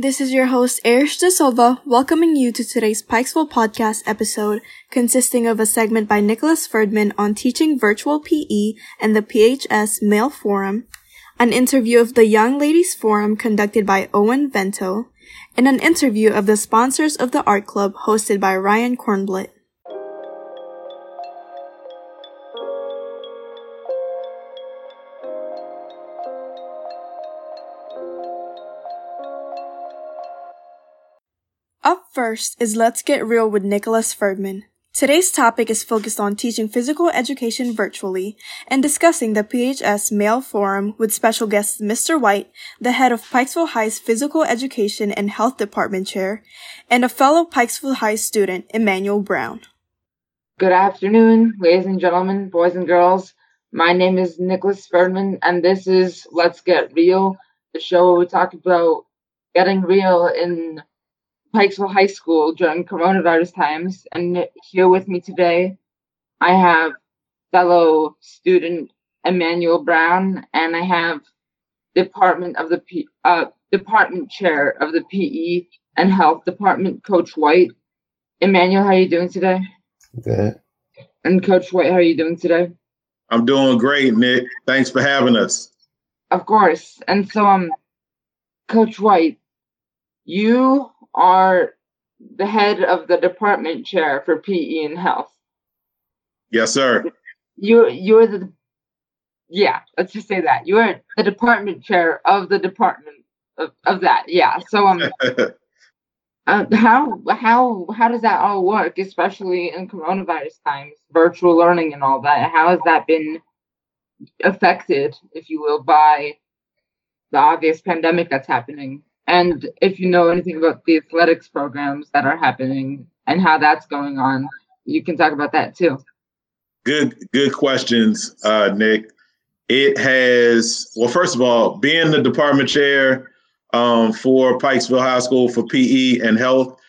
This is your host, Airish De Silva, welcoming you to today's Pikesville podcast episode, consisting of a segment by Nicholas Ferdman on teaching virtual PE and the PHS Male Forum, an interview of the Young Ladies Forum conducted by Owen Vento, and an interview of the sponsors of the art club hosted by Ryan Kornblit. First is Let's Get Real with Nicholas Ferdman. Today's topic is focused on teaching physical education virtually and discussing the PHS Male Forum with special guests Mr. White, the head of Pikesville High's Physical Education and Health Department Chair, and a fellow Pikesville High student, Emmanuel Brown. Good afternoon, ladies and gentlemen, boys and girls. My name is Nicholas Ferdman, and this is Let's Get Real, the show where we talk about getting real in Pikesville High School during coronavirus times. And here with me today, I have fellow student Emmanuel Brown, and I have department of the P, uh, department chair of the PE and health department, Coach White. Emmanuel, how are you doing today? Good. And Coach White, how are you doing today? I'm doing great, Nick. Thanks for having us. Of course. And so, um, Coach White, you are the head of the department chair for PE and health. Yes, sir. You you're the yeah, let's just say that. You're the department chair of the department of, of that. Yeah. So um uh, how how how does that all work, especially in coronavirus times, virtual learning and all that? How has that been affected, if you will, by the obvious pandemic that's happening? And if you know anything about the athletics programs that are happening and how that's going on, you can talk about that too. Good, good questions, uh, Nick. It has well, first of all, being the department chair um, for Pikesville High School for PE and health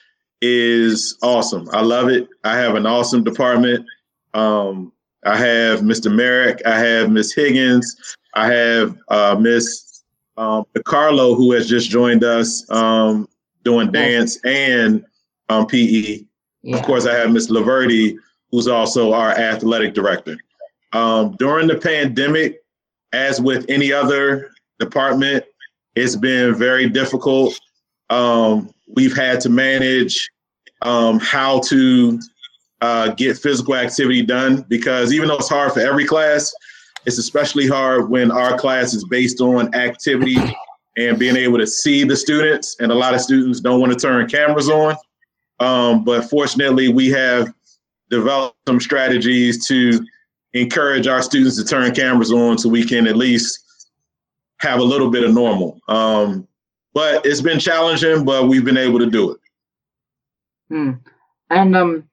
is awesome. I love it. I have an awesome department. Um, I have Mr. Merrick. I have Miss Higgins. I have uh, Miss um, Carlo, who has just joined us um, doing dance and um, PE. Yeah. Of course, I have Miss Laverty, who's also our athletic director. Um, during the pandemic, as with any other department, it's been very difficult. Um, we've had to manage um, how to uh, get physical activity done because even though it's hard for every class, it's especially hard when our class is based on activity and being able to see the students. And a lot of students don't want to turn cameras on. Um, but fortunately, we have developed some strategies to encourage our students to turn cameras on so we can at least have a little bit of normal. Um, but it's been challenging, but we've been able to do it. Hmm. And um,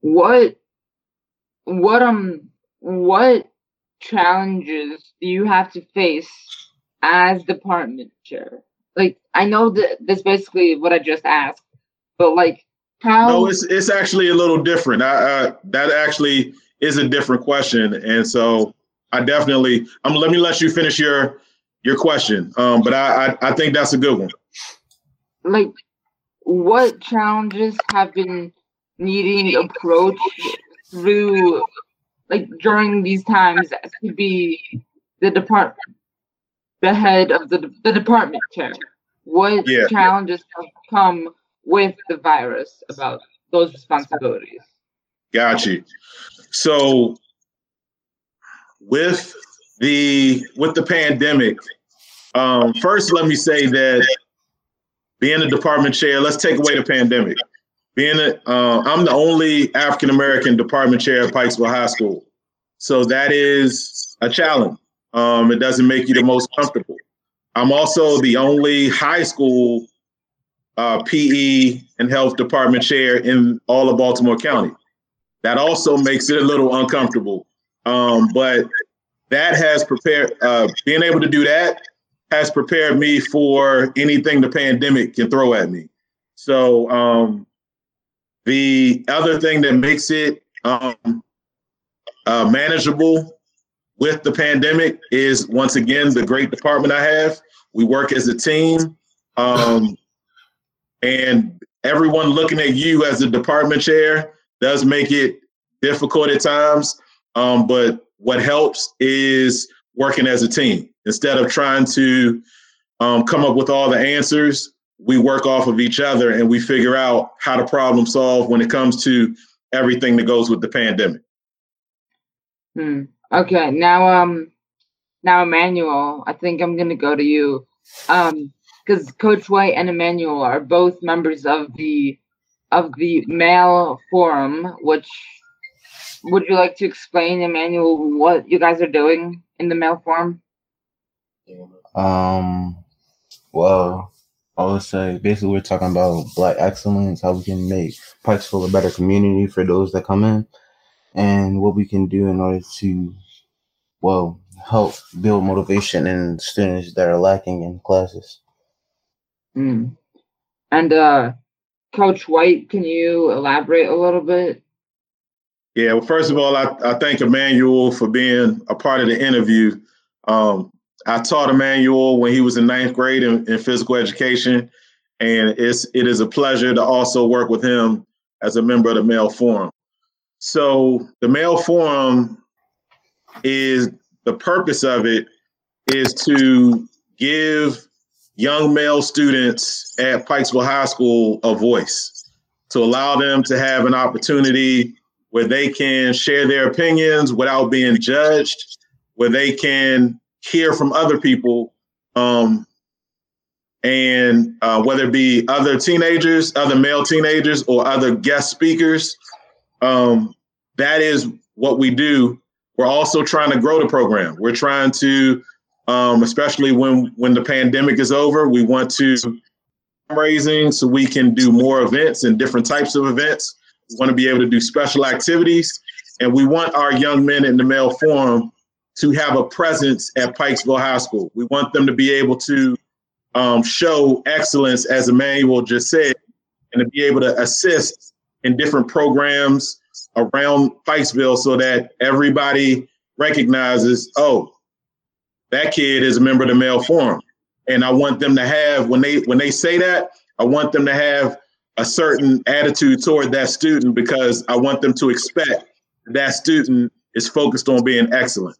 what, what um, what challenges do you have to face as department chair? Like, I know that that's basically what I just asked, but like, how? No, it's it's actually a little different. I, I that actually is a different question, and so I definitely. Um, let me let you finish your your question. Um, but I, I I think that's a good one. Like, what challenges have been needing approach through like during these times to be the department, the head of the the department chair. What yeah. challenges have come with the virus about those responsibilities? Got you. So with the with the pandemic, um, first let me say that being a department chair, let's take away the pandemic being a, uh, I'm the only African American department chair at Pikesville High School, so that is a challenge. Um, it doesn't make you the most comfortable. I'm also the only high school uh, PE and health department chair in all of Baltimore County. That also makes it a little uncomfortable. Um, but that has prepared, uh, being able to do that has prepared me for anything the pandemic can throw at me. So um, the other thing that makes it um, uh, manageable with the pandemic is once again the great department I have. We work as a team. Um, And everyone looking at you as the department chair does make it difficult at times. Um, but what helps is working as a team instead of trying to um, come up with all the answers. We work off of each other and we figure out how to problem solve when it comes to everything that goes with the pandemic. Hmm. Okay, now um, now Emmanuel, I think I'm gonna go to you, um, because Coach White and Emmanuel are both members of the of the male forum. Which would you like to explain, Emmanuel, what you guys are doing in the male forum? Um, well, I would say basically we're talking about black excellence, how we can make Pikesville a better community for those that come in, and what we can do in order to, well, help build motivation in students that are lacking in classes. Mm. And uh, Coach White, can you elaborate a little bit? Yeah, well, first of all, I, I thank Emmanuel for being a part of the interview. Um, I taught Emmanuel when he was in ninth grade in, in, physical education, and it's it is a pleasure to also work with him as a member of the Male Forum. So the Male Forum is the purpose of it is to give young male students at Pikesville High School a voice, to allow them to have an opportunity where they can share their opinions without being judged, where they can hear from other people, um, and uh, whether it be other teenagers, other male teenagers, or other guest speakers. Um, that is what we do. We're also trying to grow the program. We're trying to, um, especially when when the pandemic is over, we want to raising so we can do more events and different types of events. We want to be able to do special activities, and we want our young men in the male forum to have a presence at Pikesville High School. We want them to be able to um, show excellence, as Emmanuel just said, and to be able to assist in different programs around Pikesville so that everybody recognizes, oh, that kid is a member of the male forum. And I want them to have when they when they say that, I want them to have a certain attitude toward that student because I want them to expect that student is focused on being excellent.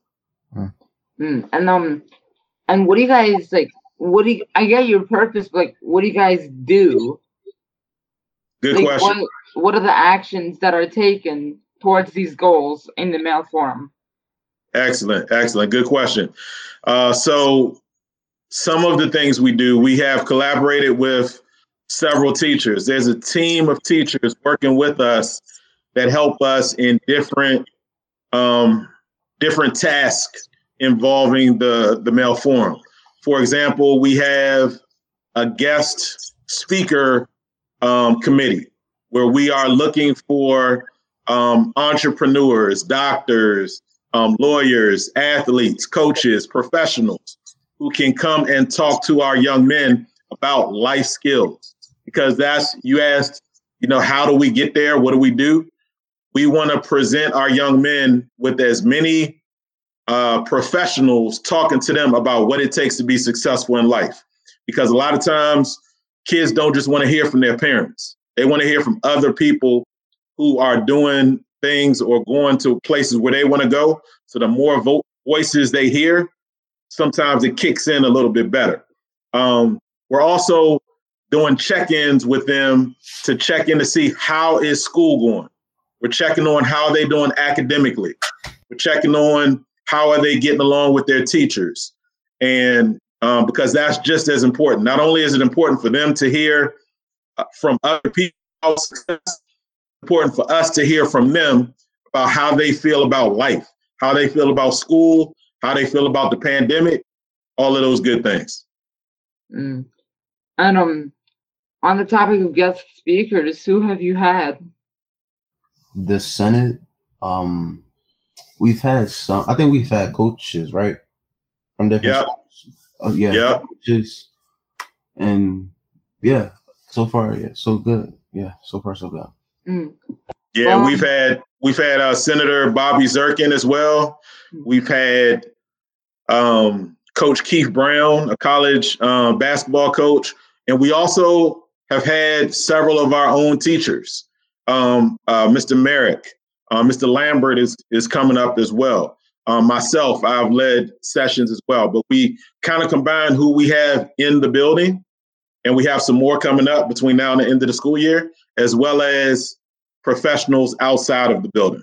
Mm, and um, and what do you guys like? What do you? I get your purpose, but like, what do you guys do? Good like, question. What, what are the actions that are taken towards these goals in the male forum? Excellent, excellent. Good question. Uh, so, some of the things we do, we have collaborated with several teachers. There's a team of teachers working with us that help us in different um, different tasks involving the, the male forum. For example, we have a guest speaker um, committee where we are looking for um, entrepreneurs, doctors, um, lawyers, athletes, coaches, professionals who can come and talk to our young men about life skills. Because that's, you asked, you know, how do we get there? What do we do? We want to present our young men with as many uh, professionals talking to them about what it takes to be successful in life. Because a lot of times, kids don't just want to hear from their parents, they want to hear from other people who are doing things or going to places where they want to go. So the more vo- voices they hear, sometimes it kicks in a little bit better. Um, we're also doing check-ins with them to check in to see how is school going. We're checking on how they're doing academically. We're checking on how are they getting along with their teachers? And um, because that's just as important. Not only is it important for them to hear uh, from other people, it's important for us to hear from them about how they feel about life, how they feel about school, how they feel about the pandemic, all of those good things. Mm. And um, on the topic of guest speakers, who have you had? The Senate, um, we've had some. I think we've had coaches, right, from different. Yeah. Oh, yeah. Yeah. Coaches, and yeah, so far, yeah, so good. Yeah, so far so good. Mm. Yeah, um, we've had we've had uh, Senator Bobby Zirkin as well. Mm. We've had um, Coach Keith Brown, a college uh, basketball coach, and we also have had several of our own teachers. Um, uh, Mr. Merrick, uh, Mr. Lambert is is coming up as well. Um, myself, I've led sessions as well, but we kind of combine who we have in the building, and we have some more coming up between now and the end of the school year, as well as professionals outside of the building.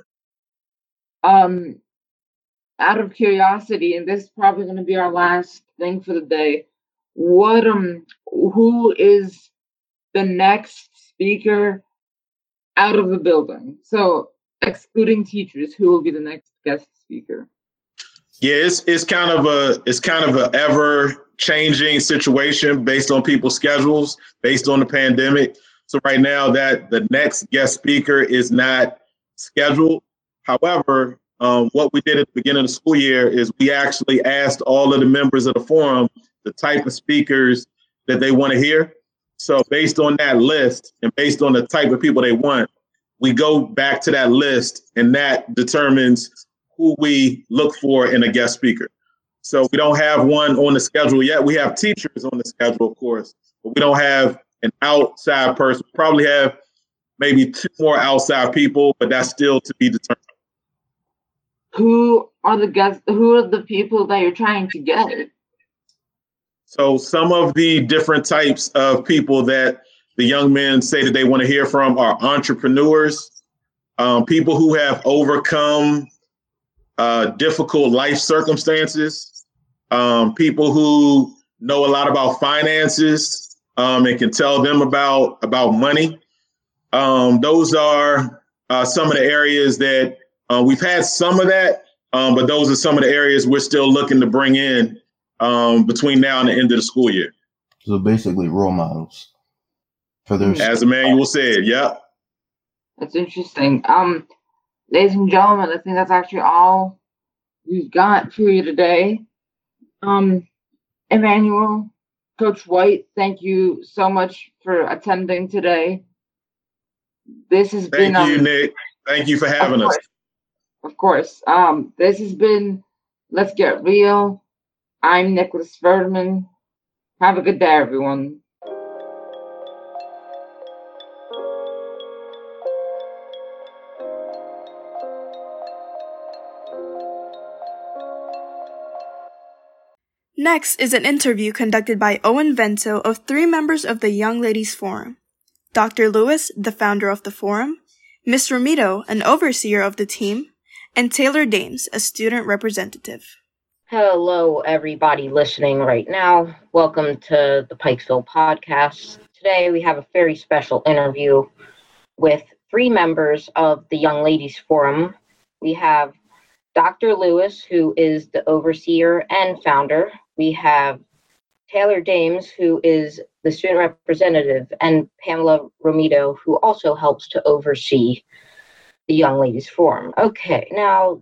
Um, out of curiosity, and this is probably going to be our last thing for the day. What um, who is the next speaker out of the building? So excluding teachers, who will be the next guest speaker? Yeah, it's it's kind of a it's kind of a ever changing situation based on people's schedules, based on the pandemic. So right now that the next guest speaker is not scheduled. However, um, what we did at the beginning of the school year is we actually asked all of the members of the forum the type of speakers that they want to hear. So based on that list and based on the type of people they want, we go back to that list and that determines who we look for in a guest speaker. So we don't have one on the schedule yet. We have teachers on the schedule, of course, but we don't have an outside person. We probably have maybe two more outside people, but that's still to be determined. Who are the guests? Who are the people that you're trying to get? So some of the different types of people that the young men say that they want to hear from are entrepreneurs, um, people who have overcome uh, difficult life circumstances, um, people who know a lot about finances um, and can tell them about about money. Um, those are uh, some of the areas that uh, we've had some of that, um, but those are some of the areas we're still looking to bring in um, between now and the end of the school year. So basically, role models for their. As Emmanuel said, Yeah, That's interesting. Um, ladies and gentlemen, I think that's actually all we've got for you today. Um, Emmanuel, Coach White, thank you so much for attending today. This has Thank been you, um, Nick. Thank you for having of us. course, of course. Um, this has been Let's Get Real. I'm Nicholas Ferdman. Have a good day, everyone. Next is an interview conducted by Owen Vento of three members of the Young Ladies Forum. Dr. Lewis, the founder of the forum, Ms. Romito, an overseer of the team, and Taylor Dames, a student representative. Hello, everybody listening right now. Welcome to the Pikesville podcast. Today, we have a very special interview with three members of the Young Ladies Forum. We have Dr. Lewis, who is the overseer and founder. We have Taylor Dames, who is the student representative, and Pamela Romito, who also helps to oversee the Young Ladies Forum. Okay, now,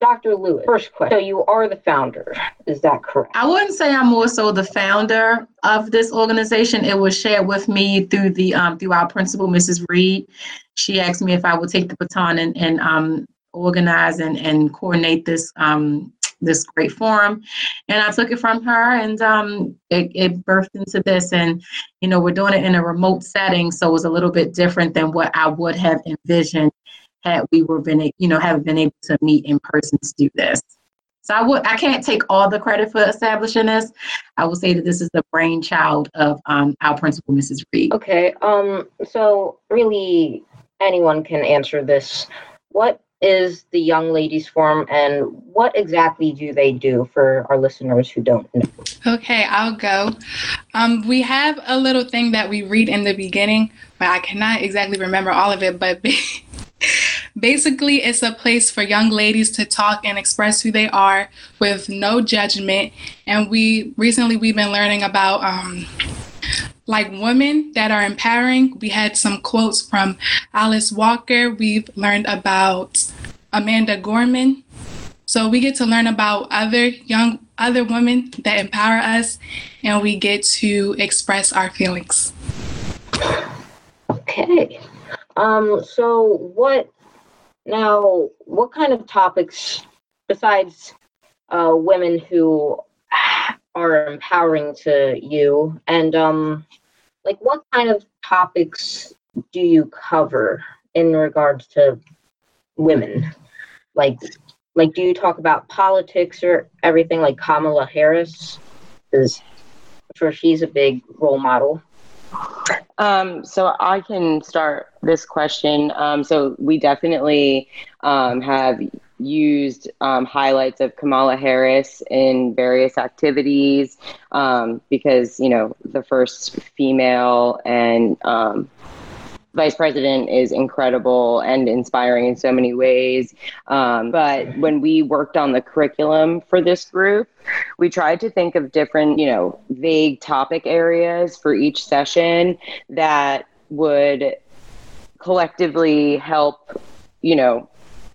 Dr. Lewis, first question. So you are the founder, is that correct? I wouldn't say I'm more so the founder of this organization. It was shared with me through the um, through our principal, Mrs. Reed. She asked me if I would take the baton and, and um, organize and, and coordinate this um, this great forum. And I took it from her and um, it, it birthed into this. And, you know, we're doing it in a remote setting. So it was a little bit different than what I would have envisioned had we were been, you know, have been able to meet in person to do this. So I would I can't take all the credit for establishing this. I will say that this is the brainchild of um, our principal, Mrs. Reed. Okay, um, so really anyone can answer this. What is the Young Ladies Forum and what exactly do they do for our listeners who don't know? Okay, I'll go. Um, we have a little thing that we read in the beginning, but I cannot exactly remember all of it. But basically, it's a place for young ladies to talk and express who they are with no judgment. And we recently we've been learning about um, like women that are empowering. We had some quotes from Alice Walker. We've learned about Amanda Gorman. So we get to learn about other young other women that empower us and we get to express our feelings. Okay. Um, so what now what kind of topics besides uh, women who are empowering to you and um like what kind of topics do you cover in regards to women? Like, like do you talk about politics or everything like Kamala Harris? Is for she's a big role model. Um, so I can start this question. Um, so we definitely um, have used um, highlights of Kamala Harris in various activities um, because you know the first female and um, vice president is incredible and inspiring in so many ways. Um, but when we worked on the curriculum for this group, we tried to think of different, you know, vague topic areas for each session that would collectively help, you know,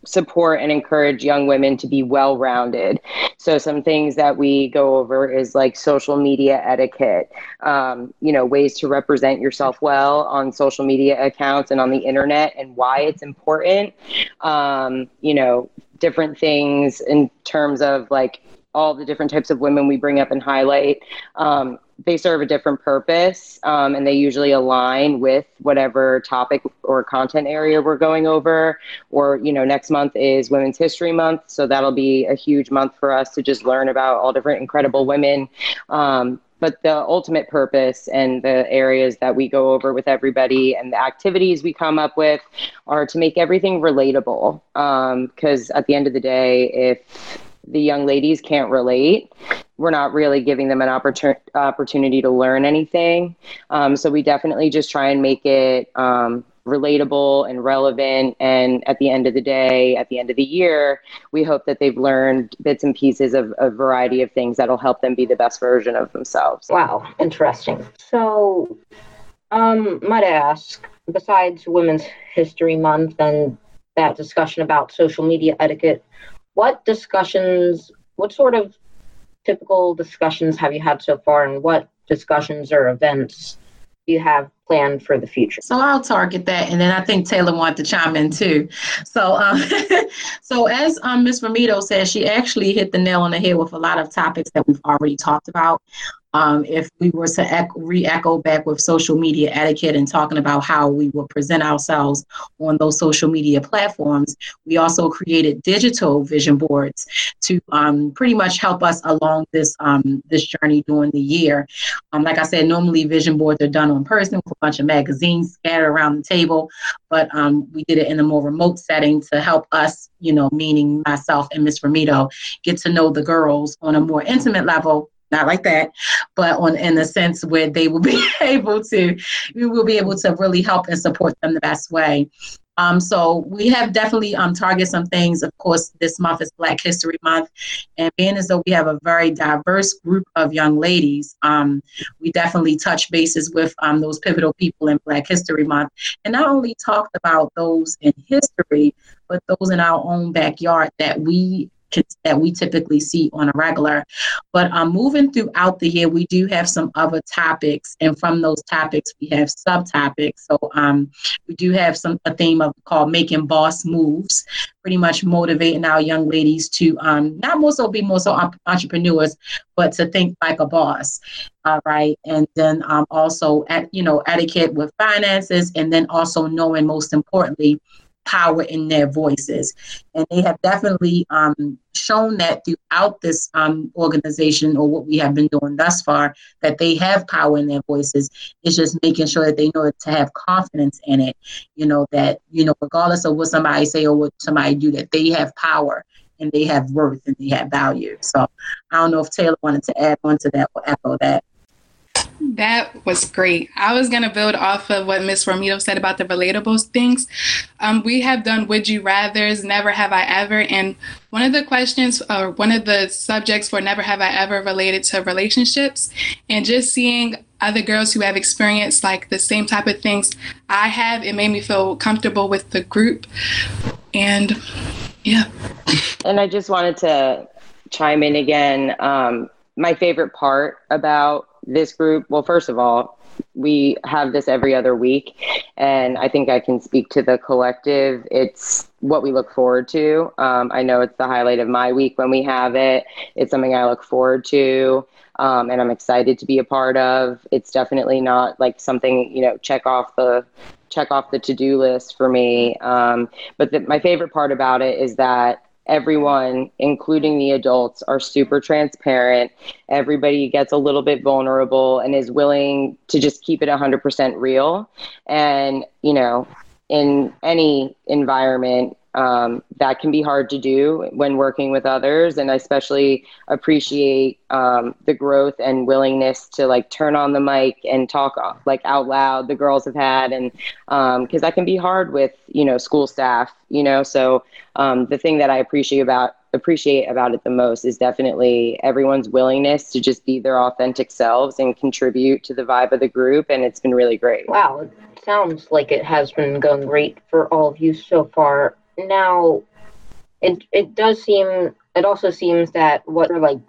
support and encourage young women to be well rounded. So, some things that we go over is like social media etiquette, um, you know, ways to represent yourself well on social media accounts and on the internet and why it's important. Um, you know, different things in terms of like all the different types of women we bring up and highlight. Um, they serve a different purpose um, and they usually align with whatever topic or content area we're going over. Or you know next month is women's history month so that'll be a huge month for us to just learn about all different incredible women. Um, but the ultimate purpose and the areas that we go over with everybody and the activities we come up with are to make everything relatable. Because um, at the end of the day if the young ladies can't relate, we're not really giving them an opportun- opportunity to learn anything. Um, so we definitely just try and make it um, relatable and relevant. And at the end of the day, at the end of the year, we hope that they've learned bits and pieces of a variety of things that'll help them be the best version of themselves. Wow, interesting. So, um, might I ask, besides Women's History Month and that discussion about social media etiquette, what discussions, what sort of typical discussions have you had so far, and what discussions or events do you have planned for the future? So I'll target that, and then I think Taylor wanted to chime in too. So, um, so as um, Ms. Romito said, she actually hit the nail on the head with a lot of topics that we've already talked about. Um, if we were to re-echo back with social media etiquette and talking about how we will present ourselves on those social media platforms, we also created digital vision boards to um, pretty much help us along this um, this journey during the year. Um, like I said, normally vision boards are done on person with a bunch of magazines scattered around the table, but um, we did it in a more remote setting to help us, you know, meaning myself and Miss Romito, get to know the girls on a more intimate level not like that, but on in the sense where they will be able to, we will be able to really help and support them the best way. Um, so we have definitely um, targeted some things. Of course, this month is Black History Month, and being as though we have a very diverse group of young ladies, um, we definitely touch bases with um, those pivotal people in Black History Month, and not only talked about those in history, but those in our own backyard that we that we typically see on a regular. But um, moving throughout the year, we do have some other topics, and from those topics, we have subtopics. So um, we do have some a theme of called making boss moves, pretty much motivating our young ladies to um, not more so be more so entrepreneurs, but to think like a boss. All right, and then um, also at you know etiquette with finances, and then also knowing most importantly power in their voices. And they have definitely um, shown that throughout this um, organization or what we have been doing thus far, that they have power in their voices. It's just making sure that they know to have confidence in it, you know, that, you know, regardless of what somebody say or what somebody do, that they have power and they have worth and they have value. So I don't know if Taylor wanted to add on to that or echo that. That was great. I was going to build off of what Miss Romito said about the relatable things. Um, we have done Would You Rathers, Never Have I Ever, and one of the questions or one of the subjects for Never Have I Ever related to relationships and just seeing other girls who have experienced like the same type of things I have, it made me feel comfortable with the group. And yeah. And I just wanted to chime in again. Um, my favorite part about this group, well, first of all, we have this every other week, and I think I can speak to the collective. It's what we look forward to. Um, I know it's the highlight of my week when we have it. It's something I look forward to. Um, and I'm excited to be a part of. It's definitely not like something you know check off the check off the to do list for me. Um, but the, my favorite part about it is that everyone, including the adults, are super transparent. Everybody gets a little bit vulnerable and is willing to just keep it 100% real. And, you know, in any environment, um, that can be hard to do when working with others. And i especially appreciate um, the growth and willingness to like turn on the mic and talk like out loud the girls have had. And because um, that can be hard with you know school staff you know? So um, the thing that i appreciate about appreciate about it the most is definitely everyone's willingness to just be their authentic selves and contribute to the vibe of the group. And it's been really great. Wow. It sounds like it has been going great for all of you so far now it it does seem it also seems that what are like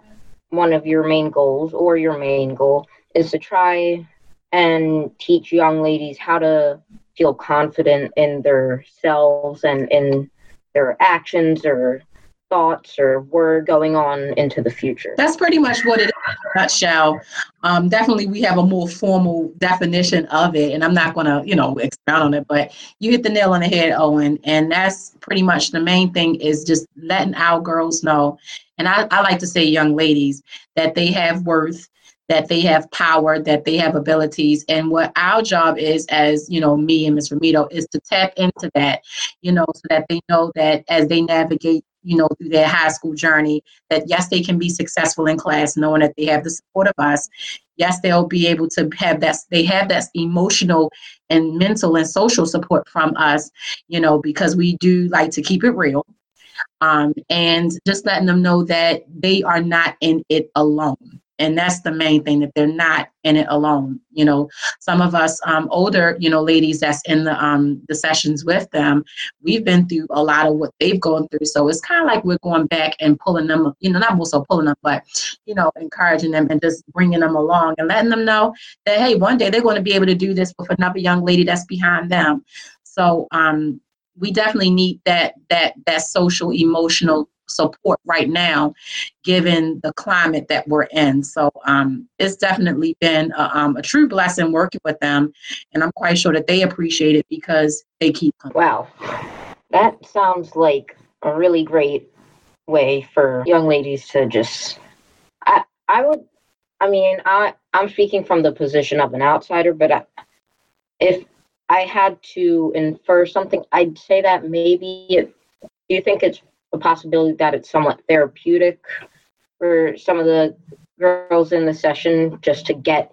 one of your main goals or your main goal is to try and teach young ladies how to feel confident in themselves and in their actions or thoughts or word going on into the future. That's pretty much what it is nutshell. Um, definitely, we have a more formal definition of it, and I'm not going to, you know, expound on it, but you hit the nail on the head, Owen. And that's pretty much the main thing is just letting our girls know, and I, I like to say young ladies, that they have worth that they have power, that they have abilities. And what our job is as, you know, me and Ms. Romito is to tap into that, you know, so that they know that as they navigate you know, through their high school journey, that yes, they can be successful in class, knowing that they have the support of us. Yes, they'll be able to have that, they have that emotional and mental and social support from us, you know, because we do like to keep it real. Um, and just letting them know that they are not in it alone and that's the main thing that they're not in it alone you know? Some of us um, older you know ladies that's in the um the sessions with them we've been through a lot of what they've gone through. So it's kind of like we're going back and pulling them you know not also pulling them but you know encouraging them and just bringing them along and letting them know that hey one day they're going to be able to do this with another young lady that's behind them. So um we definitely need that that that social emotional support right now, given the climate that we're in. So um, it's definitely been a, um, a, true blessing working with them, and I'm quite sure that they appreciate it because they keep coming. Wow, that sounds like a really great way for young ladies to just. I I would. I mean, I I'm speaking from the position of an outsider, but I, if I had to infer something, I'd say that maybe it, do you think it's a possibility that it's somewhat therapeutic for some of the girls in the session just to get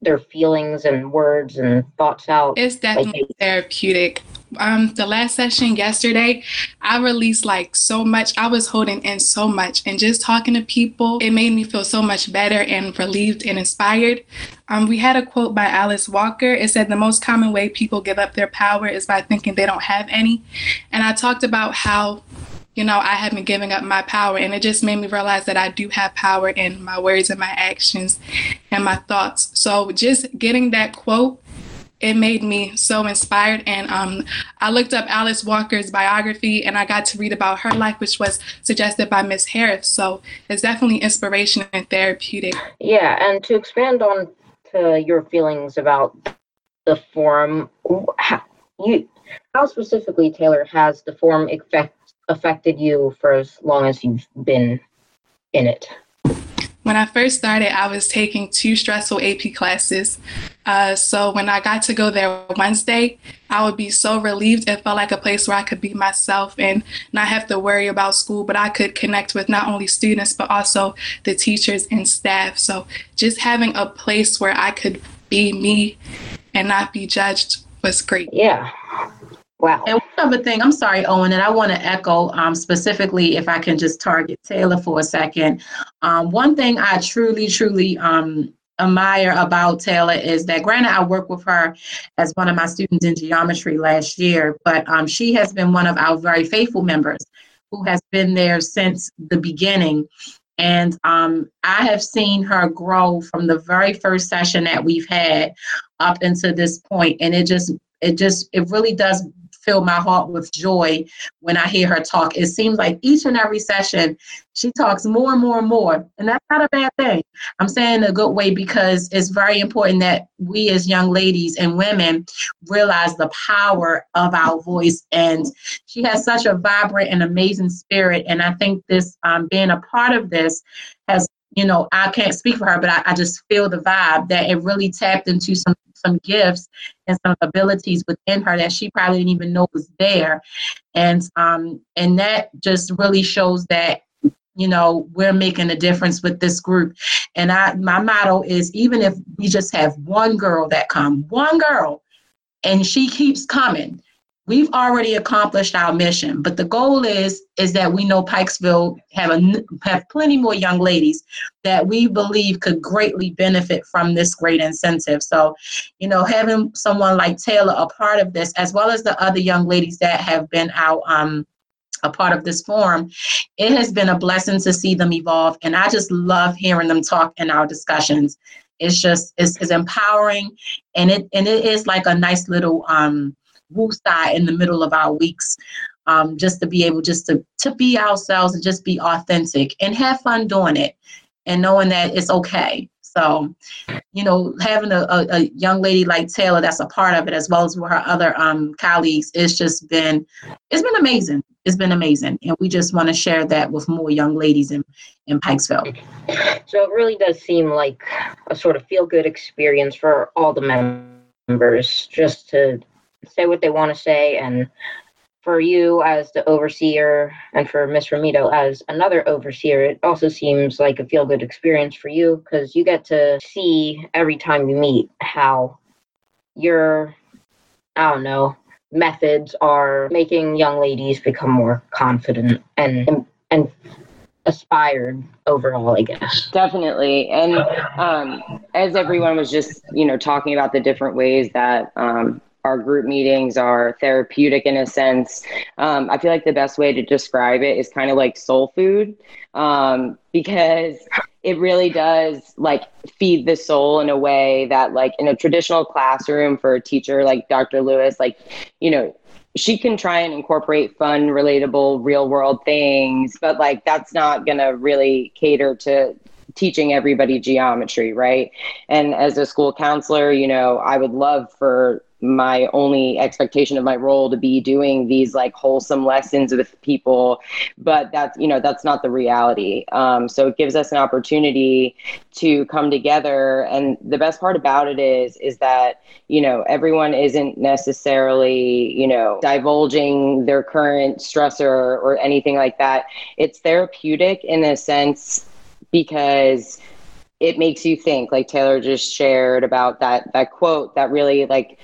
their feelings and words and thoughts out. It's definitely like, therapeutic. Um, the last session yesterday, I released like so much. I was holding in so much, and just talking to people, it made me feel so much better and relieved and inspired. Um, we had a quote by Alice Walker. It said, The most common way people give up their power is by thinking they don't have any. And I talked about how you know, I have been giving up my power. And it just made me realize that I do have power in my words and my actions and my thoughts. So just getting that quote, it made me so inspired. And um, I looked up Alice Walker's biography and I got to read about her life, which was suggested by Miss Harris. So it's definitely inspiration and therapeutic. Yeah. And to expand on to your feelings about the forum, how, you, how specifically, Taylor, has the forum affect, affected you for as long as you've been in it? When I first started, I was taking two stressful AP classes. Uh, so when I got to go there Wednesday, I would be so relieved. It felt like a place where I could be myself and not have to worry about school, but I could connect with not only students, but also the teachers and staff. So just having a place where I could be me and not be judged was great. Yeah. Wow. And one other thing, I'm sorry, Owen, and I want to echo um, specifically if I can just target Taylor for a second. Um, one thing I truly, truly um, admire about Taylor is that, granted, I worked with her as one of my students in geometry last year, but um, she has been one of our very faithful members who has been there since the beginning. And um, I have seen her grow from the very first session that we've had up into this point, and it just it just it really does fill my heart with joy when I hear her talk. It seems like each and every session, she talks more and more and more. And that's not a bad thing. I'm saying a good way because it's very important that we as young ladies and women realize the power of our voice. And she has such a vibrant and amazing spirit. And I think this um, being a part of this has you know, I can't speak for her, but I, I, just feel the vibe that it really tapped into some some gifts and some abilities within her that she probably didn't even know was there. And um and that just really shows that you know we're making a difference with this group and i my motto is even if we just have one girl that come one girl and she keeps coming we've already accomplished our mission but the goal is is that we know pikesville have a have plenty more young ladies that we believe could greatly benefit from this great incentive so you know having someone like taylor a part of this as well as the other young ladies that have been out um a part of this forum, it has been a blessing to see them evolve. And I just love hearing them talk in our discussions. It's just it's, it's empowering and it and it is like a nice little um woosah in the middle of our weeks. Um, just to be able just to to be ourselves and just be authentic and have fun doing it and knowing that it's okay. So, you know, having a, a, a, young lady like Taylor that's a part of it, as well as with her other um, colleagues, it's just been, it's been amazing. It's been amazing, and we just want to share that with more young ladies in in Pikesville. So it really does seem like a sort of feel good experience for all the members, just to say what they want to say and for you as the overseer and for Miss Romito as another overseer, it also seems like a feel good experience for you because you get to see every time you meet how your, I don't know, methods are making young ladies become more confident and and aspired overall, I guess. Definitely. And um, as everyone was just, you know, talking about the different ways that um, our group meetings are therapeutic in a sense. Um, I feel like the best way to describe it is kind of like soul food um, because it really does like feed the soul in a way that like in a traditional classroom for a teacher like Dr. Lewis, like, you know, she can try and incorporate fun, relatable, real world things, but like that's not to really cater to teaching everybody geometry, right? And as a school counselor, you know, I would love for my only expectation of my role to be doing these like wholesome lessons with people but that's you know that's not the reality. Um, so it gives us an opportunity to come together and the best part about it is is that you know everyone isn't necessarily you know divulging their current stressor or anything like that. It's therapeutic in a sense because it makes you think like taylor just shared about that that quote that really like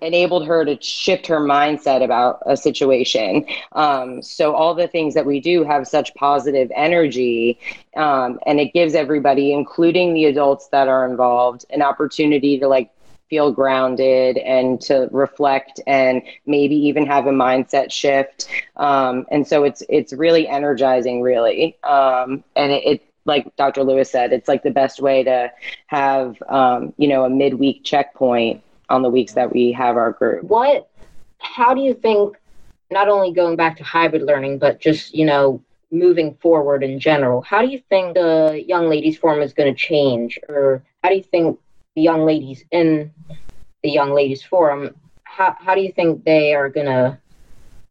enabled her to shift her mindset about a situation. Um, so all the things that we do have such positive energy, um, and it gives everybody, including the adults that are involved, an opportunity to like feel grounded and to reflect and maybe even have a mindset shift. Um, and so it's it's really energizing, really, um, and it, it like Dr. Lewis said, it's like the best way to have, um, you know, a midweek checkpoint on the weeks that we have our group. What, how do you think, not only going back to hybrid learning, but just, you know, moving forward in general, how do you think the Young Ladies Forum is going to change? Or how do you think the young ladies in the Young Ladies Forum, how, how do you think they are going to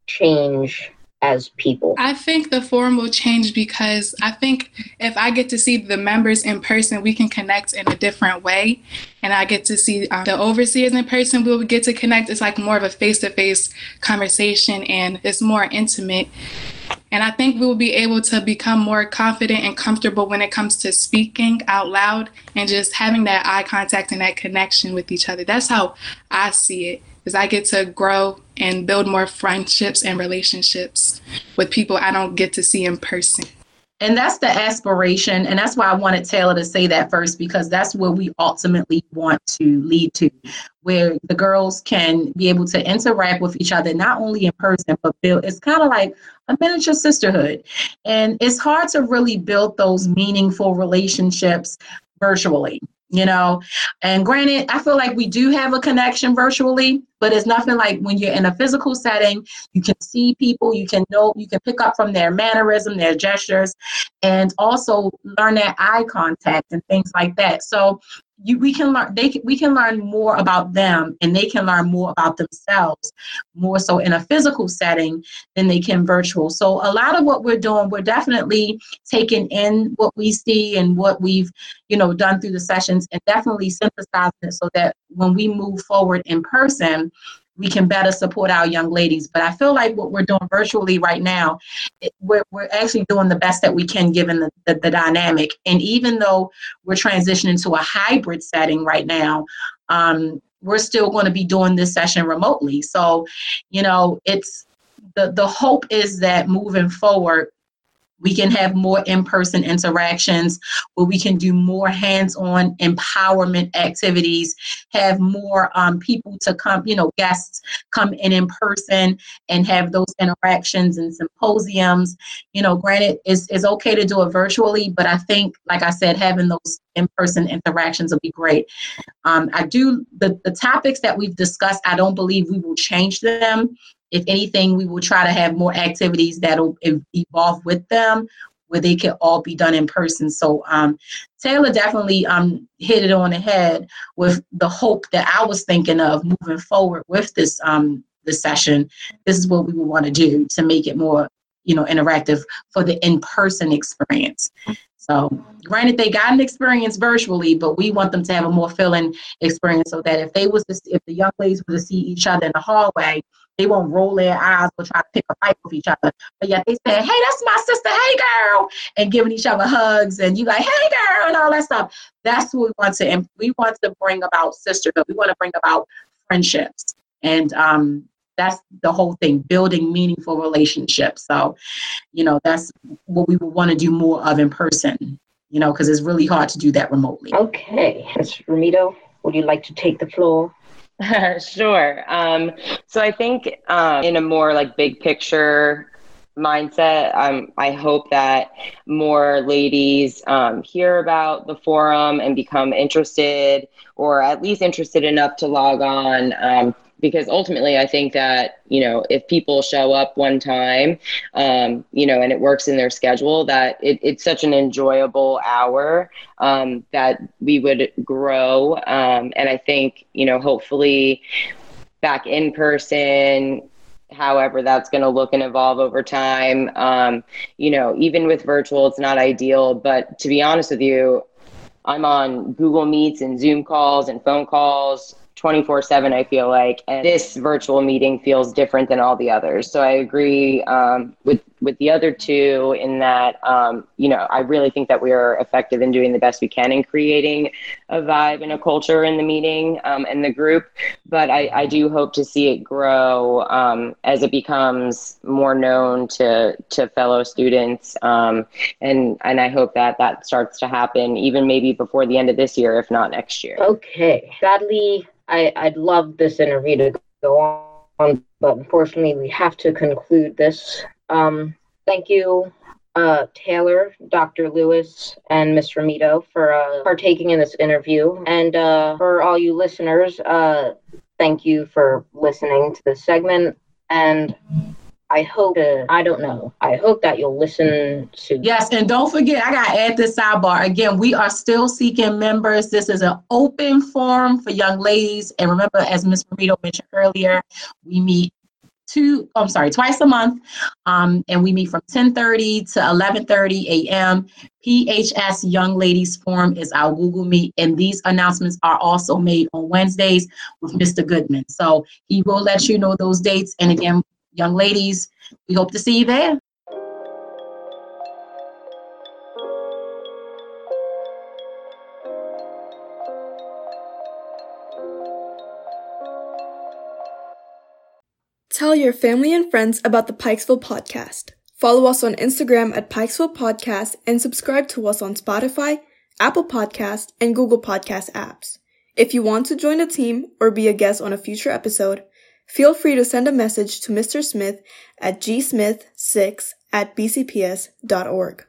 change as people? I think the forum will change because I think if I get to see the members in person, we can connect in a different way. And I get to see um, the overseers in person, we'll get to connect. It's like more of a face to face conversation and it's more intimate. And I think we will be able to become more confident and comfortable when it comes to speaking out loud and just having that eye contact and that connection with each other. That's how I see it is I get to grow and build more friendships and relationships with people I don't get to see in person. and that's the aspiration and that's why i wanted taylor to say that first because that's what we ultimately want to lead to where the girls can be able to interact with each other not only in person but build it's kind of like a miniature sisterhood and it's hard to really build those meaningful relationships virtually you know? And granted i feel like we do have a connection virtually but it's nothing like when you're in a physical setting you can see people you can know you can pick up from their mannerism their gestures and also learn that eye contact and things like that. So you we can learn they can, we can learn more about them and they can learn more about themselves more so in a physical setting than they can virtual. So a lot of what we're doing we're definitely taking in what we see and what we've you know done through the sessions and definitely synthesizing it so that when we move forward in person we can better support our young ladies. But I feel like what we're doing virtually right now, it, we're, we're actually doing the best that we can given the, the, the, dynamic. And even though we're transitioning to a hybrid setting right now, um, we're still going to be doing this session remotely. So, you know, it's the, the hope is that moving forward, we can have more in-person interactions where we can do more hands-on empowerment activities have more um, people to come you know guests come in in person and have those interactions and symposiums. You know granted it's, it's okay to do it virtually but i think like i said having those in-person interactions will be great. Um, i do the, the topics that we've discussed i don't believe we will change them if anything, we will try to have more activities that'll evolve with them where they can all be done in person. So um, Taylor definitely um, hit it on the head with the hope that I was thinking of moving forward with this um, this session. This is what we would want to do to make it more, you know, interactive for the in-person experience. So, granted, they got an experience virtually, but we want them to have a more filling experience so that if they was to, if the young ladies were to see each other in the hallway, they won't roll their eyes or try to pick a fight with each other. But yet they say, hey, that's my sister, hey girl, and giving each other hugs and you like, hey girl, and all that stuff. That's what we want to and we want to bring about sisterhood. We want to bring about friendships. And um that's the whole thing, building meaningful relationships. So, you know, that's what we would want to do more of in person, you know, because it's really hard to do that remotely. Okay. Ms. Romito, would you like to take the floor? sure. Um, so I think um, in a more like big picture mindset, um, I hope that more ladies um, hear about the forum and become interested, or at least interested enough to log on um, because ultimately I think that, you know, if people show up one time, um, you know, and it works in their schedule, that it, it's such an enjoyable hour um, that we would grow. Um, and I think, you know, hopefully back in person, however that's going to look and evolve over time. Um, you know, even with virtual, it's not ideal. But to be honest with you, I'm on Google Meets and Zoom calls and phone calls 24 7 i feel like and this virtual meeting feels different than all the others. So i agree um, with with the other two in that um, you know i really think that we are effective in doing the best we can in creating a vibe and a culture in the meeting um, and the group. But I, I do hope to see it grow um, as it becomes more known to to fellow students um, and and i hope that that starts to happen even maybe before the end of this year if not next year. Okay. Sadly I, I'd love this interview to go on, but unfortunately, we have to conclude this. Um, thank you, uh, Taylor, Dr. Lewis, and Ms. Romito for uh, partaking in this interview. And uh, for all you listeners, uh, thank you for listening to this segment. And I hope, uh, I don't know, I hope that you'll listen to. Yes, and don't forget, I got to add this sidebar. Again, we are still seeking members. This is an open forum for young ladies. And remember, as Ms. Marito mentioned earlier, we meet two i'm sorry twice a month um, and we meet from 10.30 to 11.30 a.m phs young ladies forum is our google meet and these announcements are also made on wednesdays with mr goodman so he will let you know those dates and again young ladies, we hope to see you there. Tell your family and friends about the Pikesville Pawdcast. Follow us on Instagram at Pikesville Pawdcast and subscribe to us on Spotify, Apple Podcast, and Google Podcast apps. If you want to join the team or be a guest on a future episode, feel free to send a message to Mr. Smith at gsmith6 at bcps.org.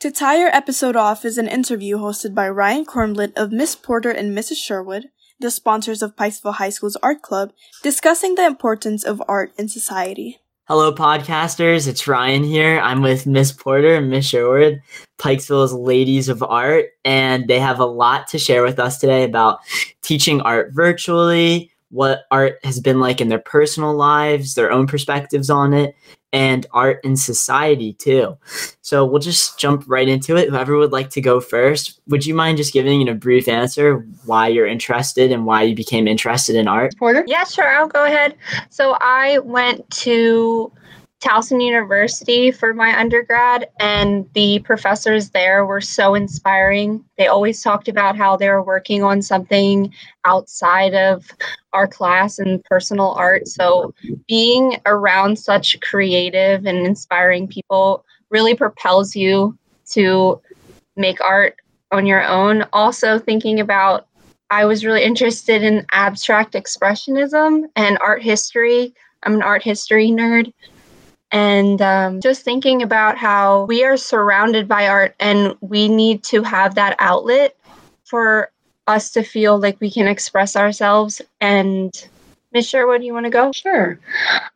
To tie our episode off is an interview hosted by Ryan Kornblit of Miss Porter and Mrs. Sherwood, the sponsors of Pikesville High School's art club, discussing the importance of art in society. Hello, podcasters. It's Ryan here. I'm with Miss Porter and Miss Sherwood, Pikesville's Ladies of Art, and they have a lot to share with us today about teaching art virtually, what art has been like in their personal lives, their own perspectives on it, and art in society too. So we'll just jump right into it. Whoever would like to go first, would you mind just giving a brief answer why you're interested and why you became interested in art? Porter? Yeah, sure. I'll go ahead. So I went to Towson University for my undergrad, and the professors there were so inspiring. They always talked about how they were working on something outside of our class and personal art. So, being around such creative and inspiring people really propels you to make art on your own. Also, thinking about I was really interested in abstract expressionism and art history. I'm an art history nerd and um, just thinking about how we are surrounded by art and we need to have that outlet for us to feel like we can express ourselves. And miss sherwood you want to go? Sure.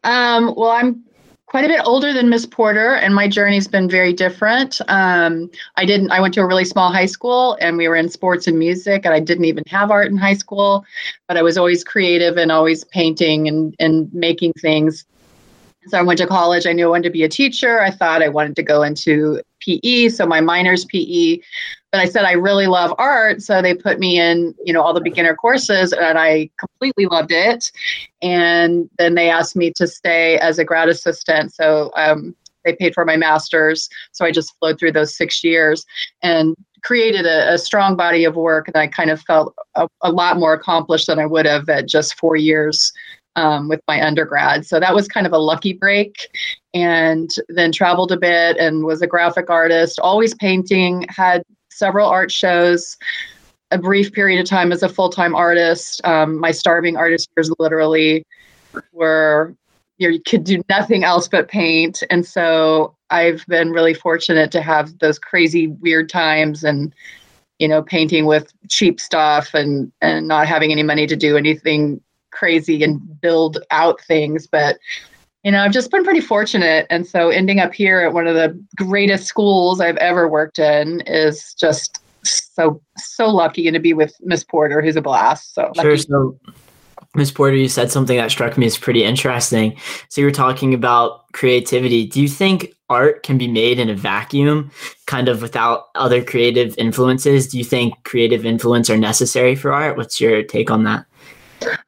Um, well i'm quite a bit older than miss porter and my journey's been very different. Um, i didn't i went to a really small high school and we were in sports and music and i didn't even have art in high school but i was always creative and always painting and, and making things so I went to college. I knew I wanted to be a teacher. I thought I wanted to go into PE, so my minor's PE. But I said I really love art, so they put me in, you know, all the beginner courses, and I completely loved it. And then they asked me to stay as a grad assistant. So um, they paid for my master's, so I just flowed through those six years and created a, a strong body of work. And I kind of felt a, a lot more accomplished than I would have at just four years um, with my undergrad. So that was kind of a lucky break. And then traveled a bit and was a graphic artist, always painting, had several art shows, a brief period of time as a full time artist. Um, my starving artist years literally were you, could do nothing else but paint. And so I've been really fortunate to have those crazy, weird times and you know painting with cheap stuff and and not having any money to do anything crazy and build out things, but you know, I've just been pretty fortunate. And so ending up here at one of the greatest schools I've ever worked in is just so so lucky and to be with Miss Porter, who's a blast. So sure. So Miss Porter, you said something that struck me as pretty interesting. So you were talking about creativity. Do you think art can be made in a vacuum, kind of without other creative influences? Do you think creative influence are necessary for art? What's your take on that?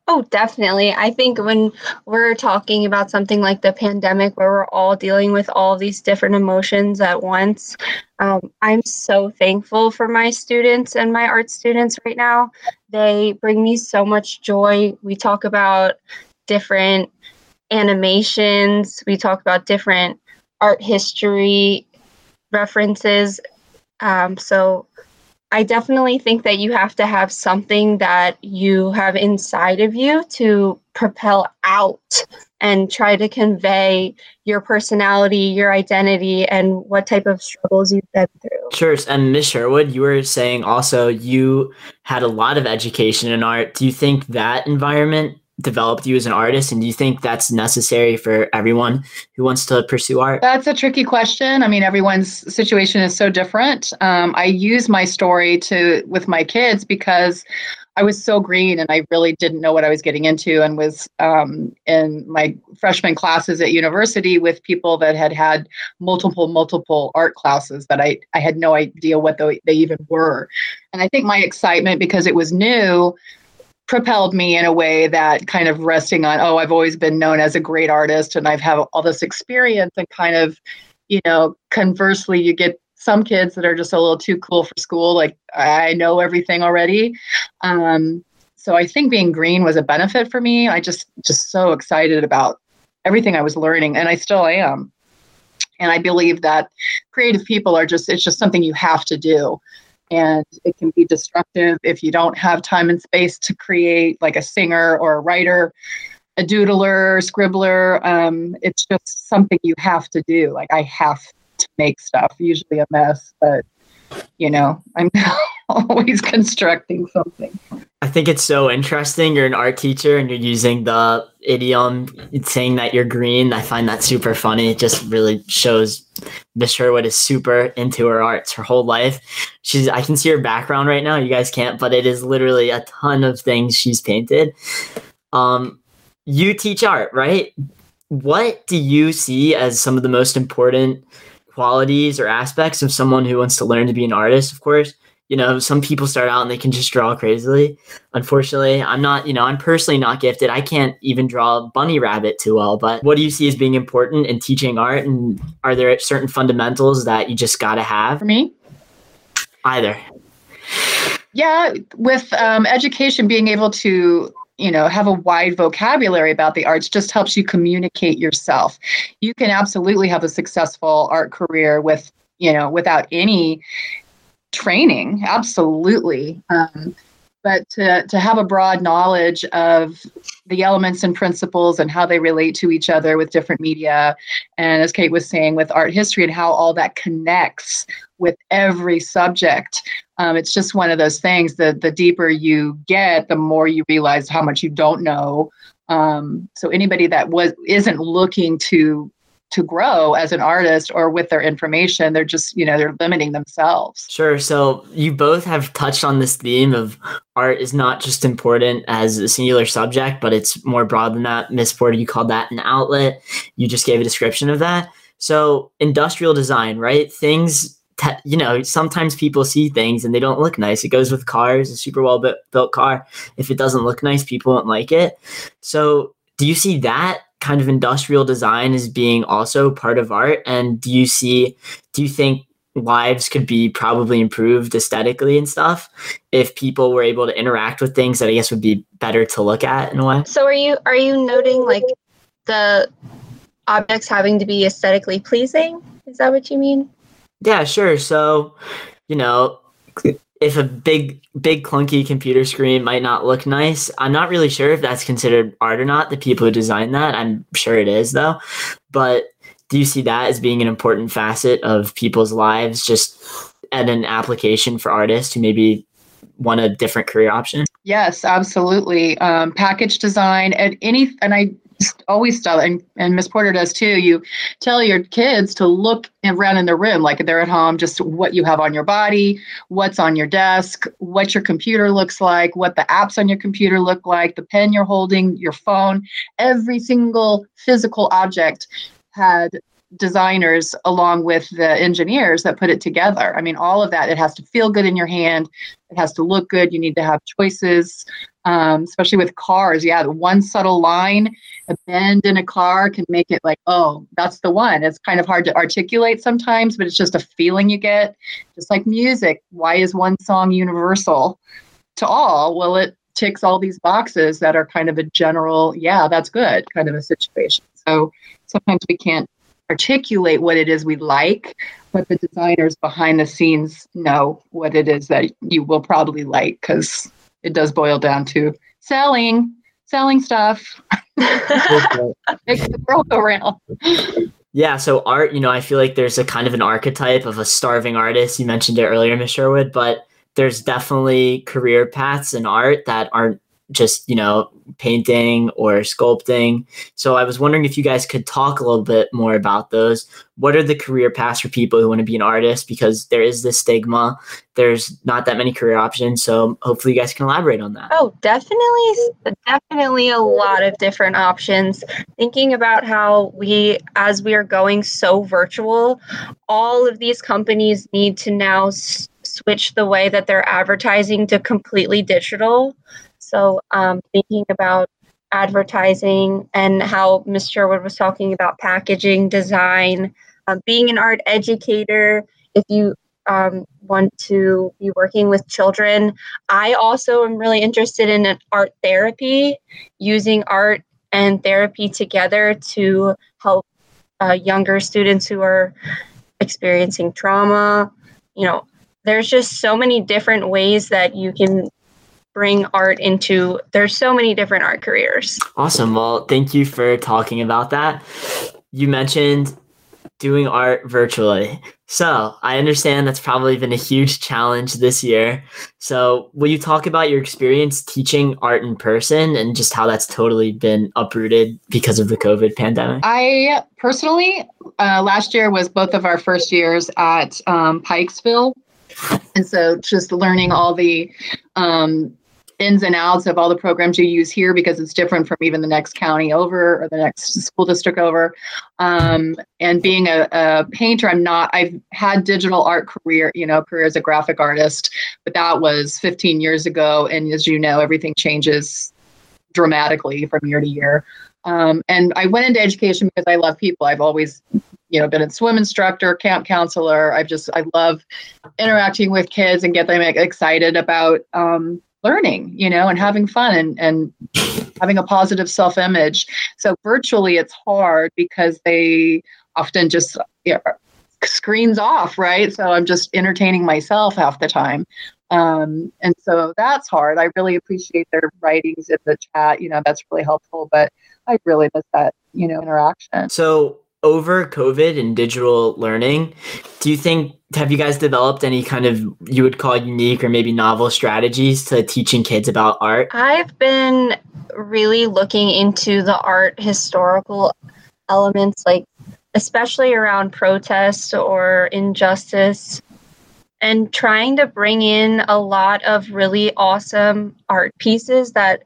Oh, definitely. I think when we're talking about something like the pandemic, where we're all dealing with all these different emotions at once, um, I'm so thankful for my students and my art students right now. They bring me so much joy. We talk about different animations, we talk about different art history references. Um, so I definitely think that you have to have something that you have inside of you to propel out and try to convey your personality, your identity, and what type of struggles you've been through. Sure. And Miss Sherwood, you were saying also you had a lot of education in art. Do you think that environment developed you as an artist and do you think that's necessary for everyone who wants to pursue art? That's a tricky question. I mean everyone's situation is so different. Um, i use my story to with my kids because i was so green and i really didn't know what i was getting into and was um, in my freshman classes at university with people that had had multiple multiple art classes that i, I had no idea what they, they even were. And i think my excitement because it was new propelled me in a way that kind of resting on oh i've always been known as a great artist and i've had all this experience and kind of you know conversely you get some kids that are just a little too cool for school like i know everything already. Um, so i think being green was a benefit for me. I just just so excited about everything i was learning and i still am. And I believe that creative people are just, it's just something you have to do. And it can be destructive if you don't have time and space to create, like a singer or a writer, a doodler, scribbler. Um, it's just something you have to do. Like I have to make stuff, usually a mess, but you know, I'm always constructing something. I think it's so interesting. You're an art teacher and you're using the idiom saying that you're green. I find that super funny. It just really shows Miss Sherwood is super into her arts her whole life. She's I can see her background right now. You guys can't, but it is literally a ton of things she's painted. Um you teach art, right? What do you see as some of the most important qualities or aspects of someone who wants to learn to be an artist, of course. You know, some people start out and they can just draw crazily. Unfortunately, I'm not, you know, I'm personally not gifted. I can't even draw a bunny rabbit too well. But what do you see as being important in teaching art? And are there certain fundamentals that you just got to have? For me? Either. Yeah, with um, education, being able to you know have a wide vocabulary about the arts just helps you communicate yourself you can absolutely have a successful art career with you know without any training absolutely um, but to, to have a broad knowledge of the elements and principles and how they relate to each other with different media and as kate was saying with art history and how all that connects with every subject um, it's just one of those things that the deeper you get, the more you realize how much you don't know. Um, so anybody that was isn't looking to to grow as an artist or with their information they're just you know they're limiting themselves sure so you both have touched on this theme of art is not just important as a singular subject but it's more broad than that miss porter you called that an outlet you just gave a description of that so industrial design right things you know, sometimes people see things and they don't look nice. It goes with cars, a super well built car. If it doesn't look nice, people won't like it. So, do you see that kind of industrial design as being also part of art? And do you see, do you think lives could be probably improved aesthetically and stuff if people were able to interact with things that I guess would be better to look at in a way? So, are you are you noting like the objects having to be aesthetically pleasing? Is that what you mean? Yeah, sure. So, you know, if a big, big clunky computer screen might not look nice, I'm not really sure if that's considered art or not. The people who design that, I'm sure it is though. But do you see that as being an important facet of people's lives, just at an application for artists who maybe want a different career option? Yes, absolutely. Um, package design and any, and I always tell and, and miss porter does too you tell your kids to look around in the room like they're at home just what you have on your body what's on your desk what your computer looks like what the apps on your computer look like the pen you're holding your phone. Every single physical object had designers along with the engineers that put it together. I mean, all of that, it has to feel good in your hand. It has to look good. You need to have choices um, especially with cars. Yeah, the one subtle line, a bend in a car can make it like, oh, that's the one. It's kind of hard to articulate sometimes, but it's just a feeling you get. Just like music, why is one song universal to all? Well, it ticks all these boxes that are kind of a general, yeah, that's good kind of a situation. So sometimes we can't articulate what it is we like, but the designers behind the scenes know what it is that you will probably like because it does boil down to selling, selling stuff. Makes the world go round. Yeah, so art, you know, I feel like there's a kind of an archetype of a starving artist. You mentioned it earlier, Miss Sherwood, but there's definitely career paths in art that aren't just you know painting or sculpting. So i was wondering if you guys could talk a little bit more about those. What are the career paths for people who want to be an artist? Because there is this stigma. There's not that many career options so hopefully you guys can elaborate on that. Oh definitely definitely a lot of different options. Thinking about how we as we are going so virtual all of these companies need to now s- switch the way that they're advertising to completely digital so um, thinking about advertising and how Ms. Sherwood was talking about packaging, design, um, being an art educator, if you um, want to be working with children. I also am really interested in art therapy, using art and therapy together to help uh, younger students who are experiencing trauma. You know, there's just so many different ways that you can bring art into there's so many different art careers. Awesome. Well thank you for talking about that. You mentioned doing art virtually. So i understand that's probably been a huge challenge this year. So will you talk about your experience teaching art in person and just how that's totally been uprooted because of the covid pandemic? I personally uh, last year was both of our first years at um, pikesville. And so just learning all the um, ins and outs of all the programs you use here because it's different from even the next county over or the next school district over. Um, and being a, a, painter, I'm not, I've had digital art career, you know, career as a graphic artist, but that was 15 years ago. And as you know, everything changes dramatically from year to year. Um, and I went into education because I love people. I've always, you know, been a swim instructor, camp counselor. I've just, I love interacting with kids and get them excited about um, learning, you know, and having fun and, and having a positive self image. So virtually it's hard because they often just you know, screens off, right? So I'm just entertaining myself half the time. Um, and so that's hard. I really appreciate their writings in the chat. You know, that's really helpful, but I really miss that, you know, interaction. So over COVID and digital learning, do you think have you guys developed any kind of you would call unique or maybe novel strategies to teaching kids about art? I've been really looking into the art historical elements like especially around protest or injustice and trying to bring in a lot of really awesome art pieces that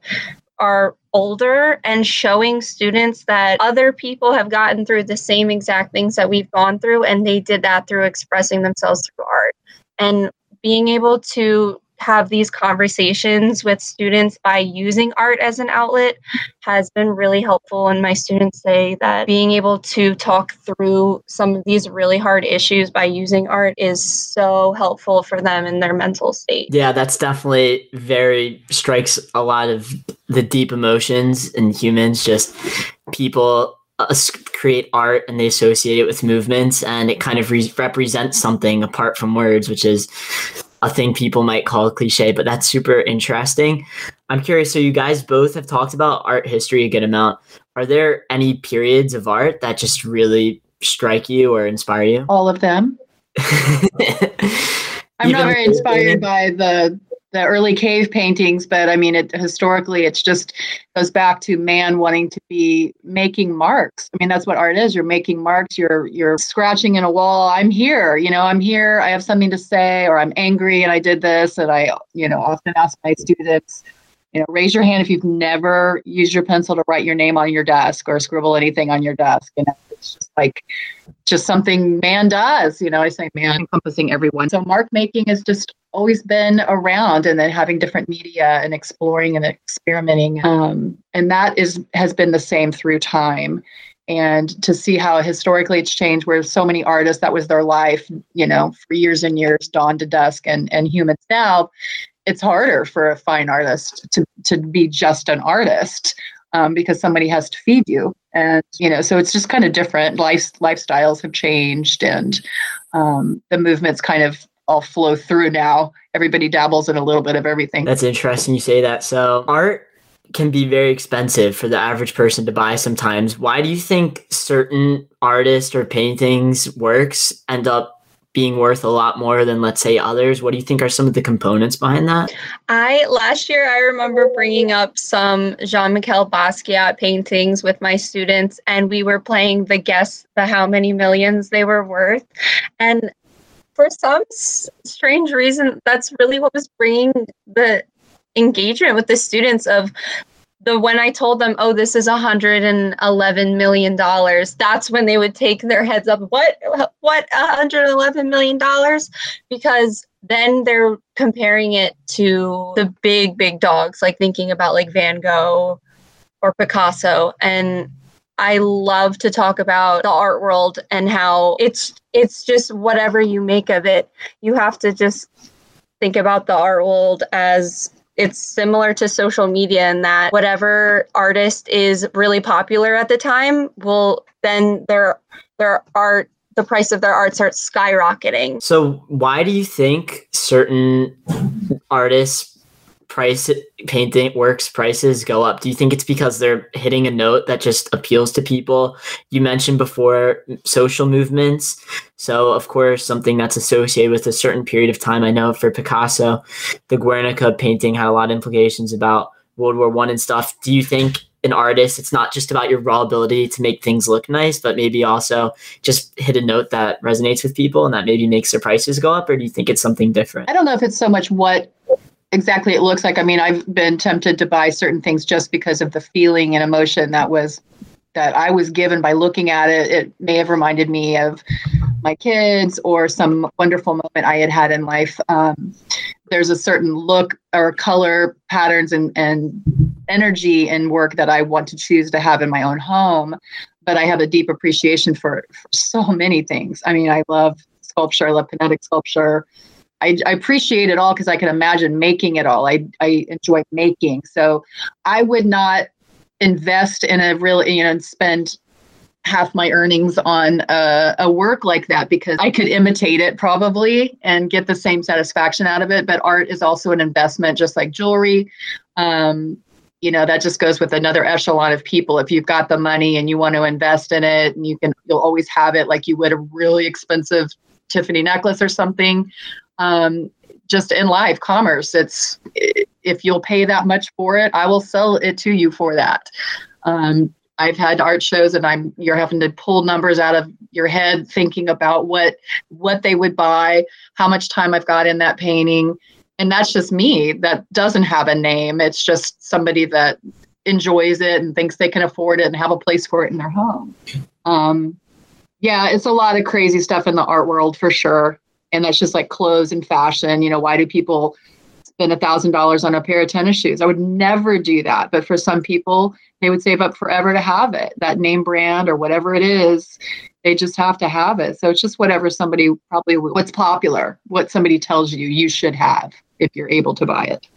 are older and showing students that other people have gotten through the same exact things that we've gone through and they did that through expressing themselves through art. And being able to have these conversations with students by using art as an outlet has been really helpful. And my students say that being able to talk through some of these really hard issues by using art is so helpful for them in their mental state. Yeah, that's definitely very strikes a lot of the deep emotions in humans, just people uh, create art and they associate it with movements and it kind of re- represents something apart from words which is a thing people might call a cliche, but that's super interesting. I'm curious. So, you guys both have talked about art history a good amount. Are there any periods of art that just really strike you or inspire you? All of them. I'm not very inspired by the the early cave paintings, but I mean, it historically, it's just goes back to man wanting to be making marks. I mean, that's what art is. You're making marks. You're you're scratching in a wall. I'm here. You know, I'm here. I have something to say, or I'm angry and I did this. And I, you know, often ask my students, you know, raise your hand if you've never used your pencil to write your name on your desk or scribble anything on your desk. And it's just like just something man does. You know, I say man encompassing everyone. So mark making is just always been around and then having different media and exploring and experimenting um, and that is has been the same through time. And to see how historically it's changed where so many artists that was their life you know for years and years dawn to dusk and and humans now it's harder for a fine artist to to be just an artist um, because somebody has to feed you. And you know so it's just kind of different. Life lifestyles have changed and um, the movement's kind of all flow through now. Everybody dabbles in a little bit of everything. That's interesting you say that. So art can be very expensive for the average person to buy sometimes. Why do you think certain artists or paintings works end up being worth a lot more than let's say others what do you think are some of the components behind that i last year i remember bringing up some jean-michel basquiat paintings with my students and we were playing the guess the how many millions they were worth and for some strange reason, that's really what was bringing the engagement with the students of the when I told them, oh, this is 111 million dollars, that's when they would take their heads up. What? What? 111 million dollars? Because then they're comparing it to the big, big dogs, like thinking about like Van Gogh or Picasso, and I love to talk about the art world and how it's it's just whatever you make of it. You have to just think about the art world as it's similar to social media in that whatever artist is really popular at the time will then their their art the price of their art starts skyrocketing. So why do you think certain artists price painting works prices go up. Do you think it's because they're hitting a note that just appeals to people? You mentioned before social movements. So of course something that's associated with a certain period of time. I know for picasso the guernica painting had a lot of implications about world war one and stuff. Do you think an artist it's not just about your raw ability to make things look nice but maybe also just hit a note that resonates with people and that maybe makes their prices go up or do you think it's something different? I don't know if it's so much what exactly it looks like. I mean, I've been tempted to buy certain things just because of the feeling and emotion that was that I was given by looking at it. It may have reminded me of my kids or some wonderful moment I had had in life. Um, there's a certain look or color patterns and, and energy and work that I want to choose to have in my own home. But I have a deep appreciation for, for so many things. I mean, I love sculpture, I love kinetic sculpture. I, I appreciate it all because I can imagine making it all. I, I enjoy making. So I would not invest in a really, you know, spend half my earnings on a, a, work like that because I could imitate it probably and get the same satisfaction out of it. But art is also an investment, just like jewelry. Um, you know, that just goes with another echelon of people. If you've got the money and you want to invest in it, and you can, you'll always have it like you would a really expensive Tiffany necklace or something um, just in life commerce it's if you'll pay that much for it i will sell it to you for that. Um, i've had art shows and i'm you're having to pull numbers out of your head thinking about what what they would buy how much time i've got in that painting. And that's just me that doesn't have a name. It's just somebody that enjoys it and thinks they can afford it and have a place for it in their home. Um, yeah it's a lot of crazy stuff in the art world for sure and that's just like clothes and fashion you know why do people spend a thousand dollars on a pair of tennis shoes? I would never do that but for some people they would save up forever to have it. That name brand or whatever it is they just have to have it. So it's just whatever somebody probably what's popular what somebody tells you you should have if you're able to buy it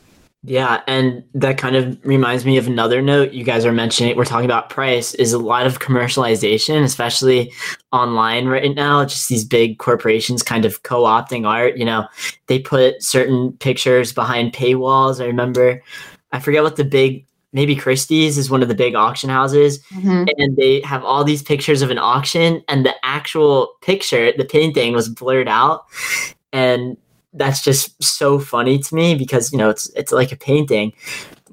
yeah, and that kind of reminds me of another note you guys are mentioning. We're talking about price is a lot of commercialization, especially online right now. Just these big corporations kind of co-opting art. You know, they put certain pictures behind paywalls. I remember, I forget what the big maybe Christie's is one of the big auction houses, mm-hmm. and they have all these pictures of an auction, and the actual picture, the painting, was blurred out, and that's just so funny to me because you know it's it's like a painting.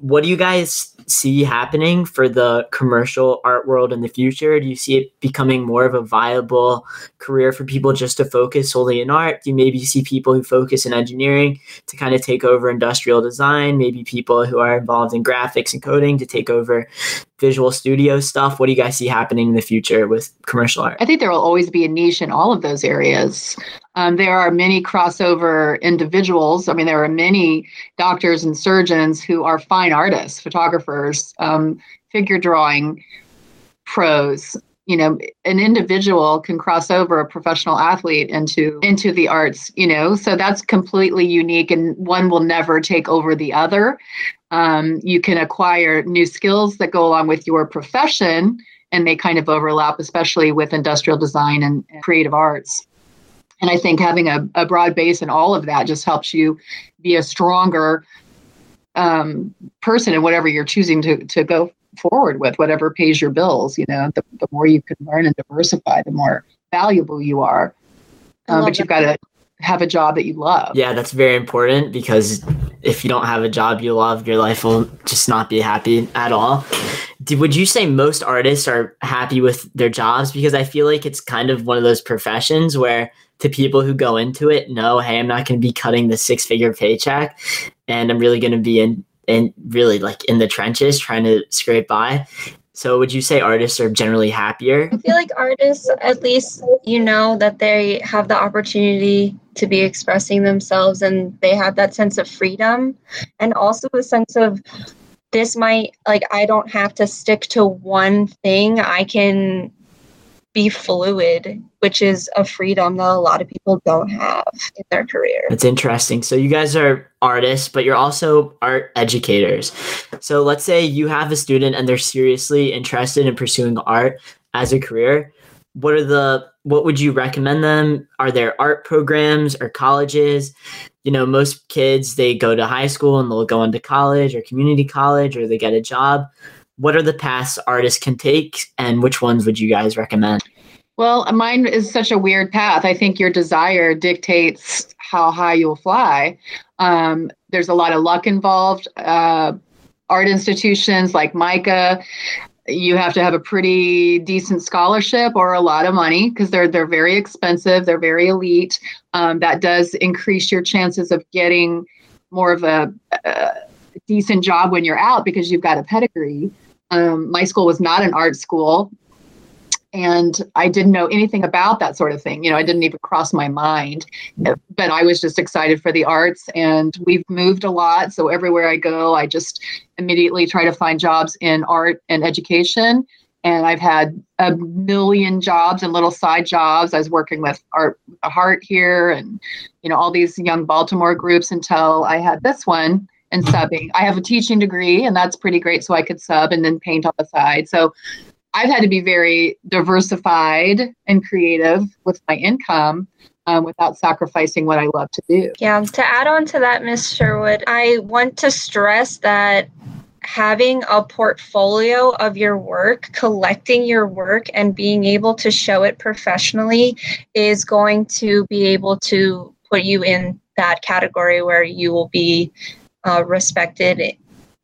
What do you guys see happening for the commercial art world in the future? Do you see it becoming more of a viable career for people just to focus solely in art? Do you maybe see people who focus in engineering to kind of take over industrial design? Maybe people who are involved in graphics and coding to take over visual studio stuff? What do you guys see happening in the future with commercial art? I think there will always be a niche in all of those areas. Um, there are many crossover individuals. I mean, there are many doctors and surgeons who are fine artists, photographers, um, figure drawing pros. You know, an individual can cross over a professional athlete into into the arts. You know, so that's completely unique, and one will never take over the other. Um, you can acquire new skills that go along with your profession, and they kind of overlap, especially with industrial design and, and creative arts. And I think having a, a broad base in all of that just helps you be a stronger um, person in whatever you're choosing to, to go forward with, whatever pays your bills. You know, the, the more you can learn and diversify, the more valuable you are. Um, but you've got to have a job that you love. Yeah, that's very important because if you don't have a job you love, your life will just not be happy at all. Would you say most artists are happy with their jobs? Because I feel like it's kind of one of those professions where to people who go into it know, hey, I'm not going to be cutting the six figure paycheck and I'm really going to be in, in really like in the trenches trying to scrape by. So would you say artists are generally happier? I feel like artists, at least, you know, that they have the opportunity to be expressing themselves and they have that sense of freedom and also a sense of this might, like, I don't have to stick to one thing. I can be fluid, which is a freedom that a lot of people don't have in their career. That's interesting. So you guys are artists, but you're also art educators. So let's say you have a student and they're seriously interested in pursuing art as a career. what are the what would you recommend them are there art programs or colleges you know most kids they go to high school and they'll go into college or community college or they get a job what are the paths artists can take and which ones would you guys recommend well mine is such a weird path i think your desire dictates how high you'll fly um, there's a lot of luck involved uh, art institutions like MICA you have to have a pretty decent scholarship or a lot of money because they're they're very expensive. They're very elite. Um, that does increase your chances of getting more of a, a, decent job when you're out because you've got a pedigree. Um, my school was not an art school and I didn't know anything about that sort of thing. You know, I didn't even cross my mind, but I was just excited for the arts. And we've moved a lot. So everywhere I go, I just immediately try to find jobs in art and education. And I've had a million jobs and little side jobs. I was working with Art Heart here and, you know, all these young Baltimore groups until I had this one and subbing. I have a teaching degree, and that's pretty great. So I could sub and then paint on the side. So I've had to be very diversified and creative with my income um, without sacrificing what I love to do. Yeah, to add on to that, Miss Sherwood, I want to stress that having a portfolio of your work, collecting your work, and being able to show it professionally is going to be able to put you in that category where you will be uh, respected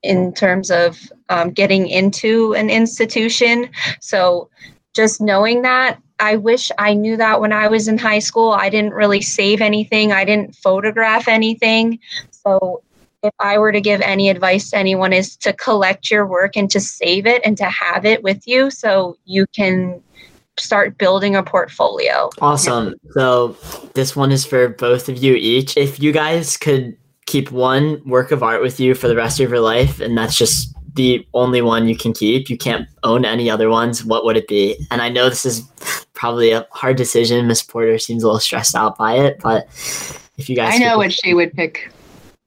in terms of um, getting into an institution. So just knowing that, I wish I knew that when I was in high school. I didn't really save anything, I didn't photograph anything. So if I were to give any advice to anyone is to collect your work and to save it and to have it with you so you can start building a portfolio. Awesome. So this one is for both of you each. If you guys could keep one work of art with you for the rest of your life and that's just the only one you can keep. You can't own any other ones. What would it be? And i know this is probably a hard decision. Miss porter seems a little stressed out by it but if you guys i know what she would pick.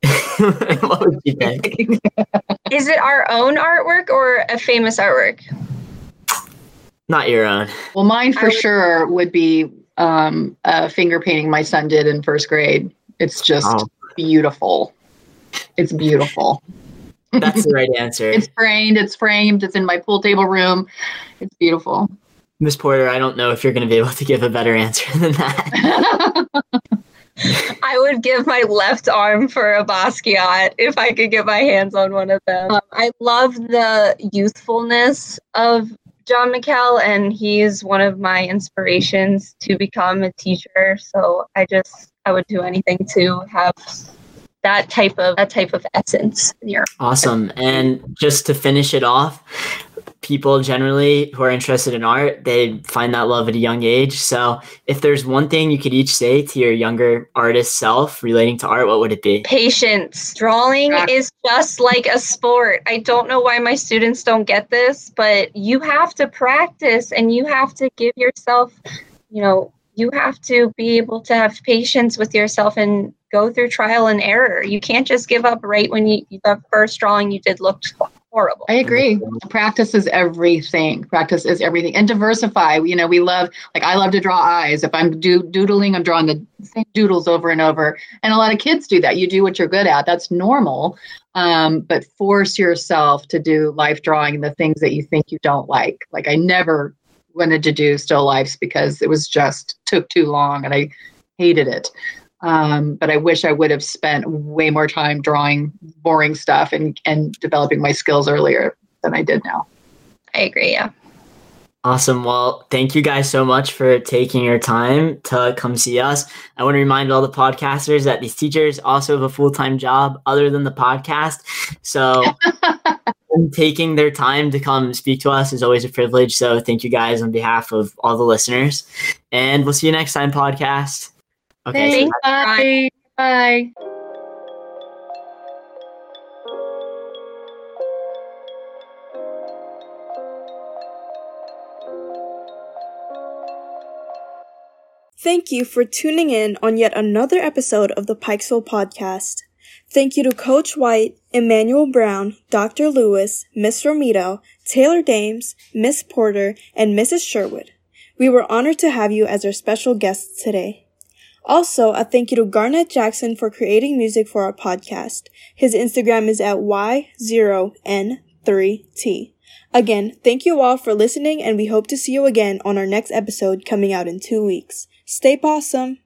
What would you pick? Is it our own artwork or a famous artwork? Not your own. Well mine for would- sure would be um, uh, finger painting my son did in first grade. It's just oh beautiful. It's beautiful. That's the right answer. it's framed, it's framed, it's in my pool table room. It's beautiful. Miss Porter, I don't know if you're going to be able to give a better answer than that. I would give my left arm for a Basquiat if I could get my hands on one of them. Um, I love the youthfulness of Jean-Michel, and he's one of my inspirations to become a teacher. So I just I would do anything to have that type of that type of essence in your awesome. And just to finish it off people generally who are interested in art they find that love at a young age. So if there's one thing you could each say to your younger artist self relating to art what would it be? Patience. Drawing is just like a sport. I don't know why my students don't get this but you have to practice and you have to give yourself you know you have to be able to have patience with yourself and go through trial and error. You can't just give up right when you the first drawing you did looked horrible. I agree. Practice is everything. Practice is everything. And diversify. You know, we love like I love to draw eyes. If I'm do- doodling, I'm drawing the same doodles over and over. And a lot of kids do that. You do what you're good at. That's normal. Um, but force yourself to do life drawing the things that you think you don't like. Like I never wanted to do still lifes because it was just took too long and I hated it. Um, but I wish I would have spent way more time drawing boring stuff and, and developing my skills earlier than I did now. I agree. Yeah. Awesome. Well, thank you guys so much for taking your time to come see us. I want to remind all the podcasters that these teachers also have a full time job other than the podcast. So taking their time to come speak to us is always a privilege. So thank you guys on behalf of all the listeners. And we'll see you next time, podcast. Okay. Thanks. So bye. Bye. Thank you for tuning in on yet another episode of the Pikesville Pawdcast. Thank you to Coach White, Emmanuel Brown, Dr. Lewis, Miss Romito, Taylor Dames, Miss Porter, and Mrs. Sherwood. We were honored to have you as our special guests today. Also, a thank you to Garnett Jackson for creating music for our podcast. His Instagram is at Y0N3T. Again, thank you all for listening and we hope to see you again on our next episode coming out in two weeks. Stay awesome!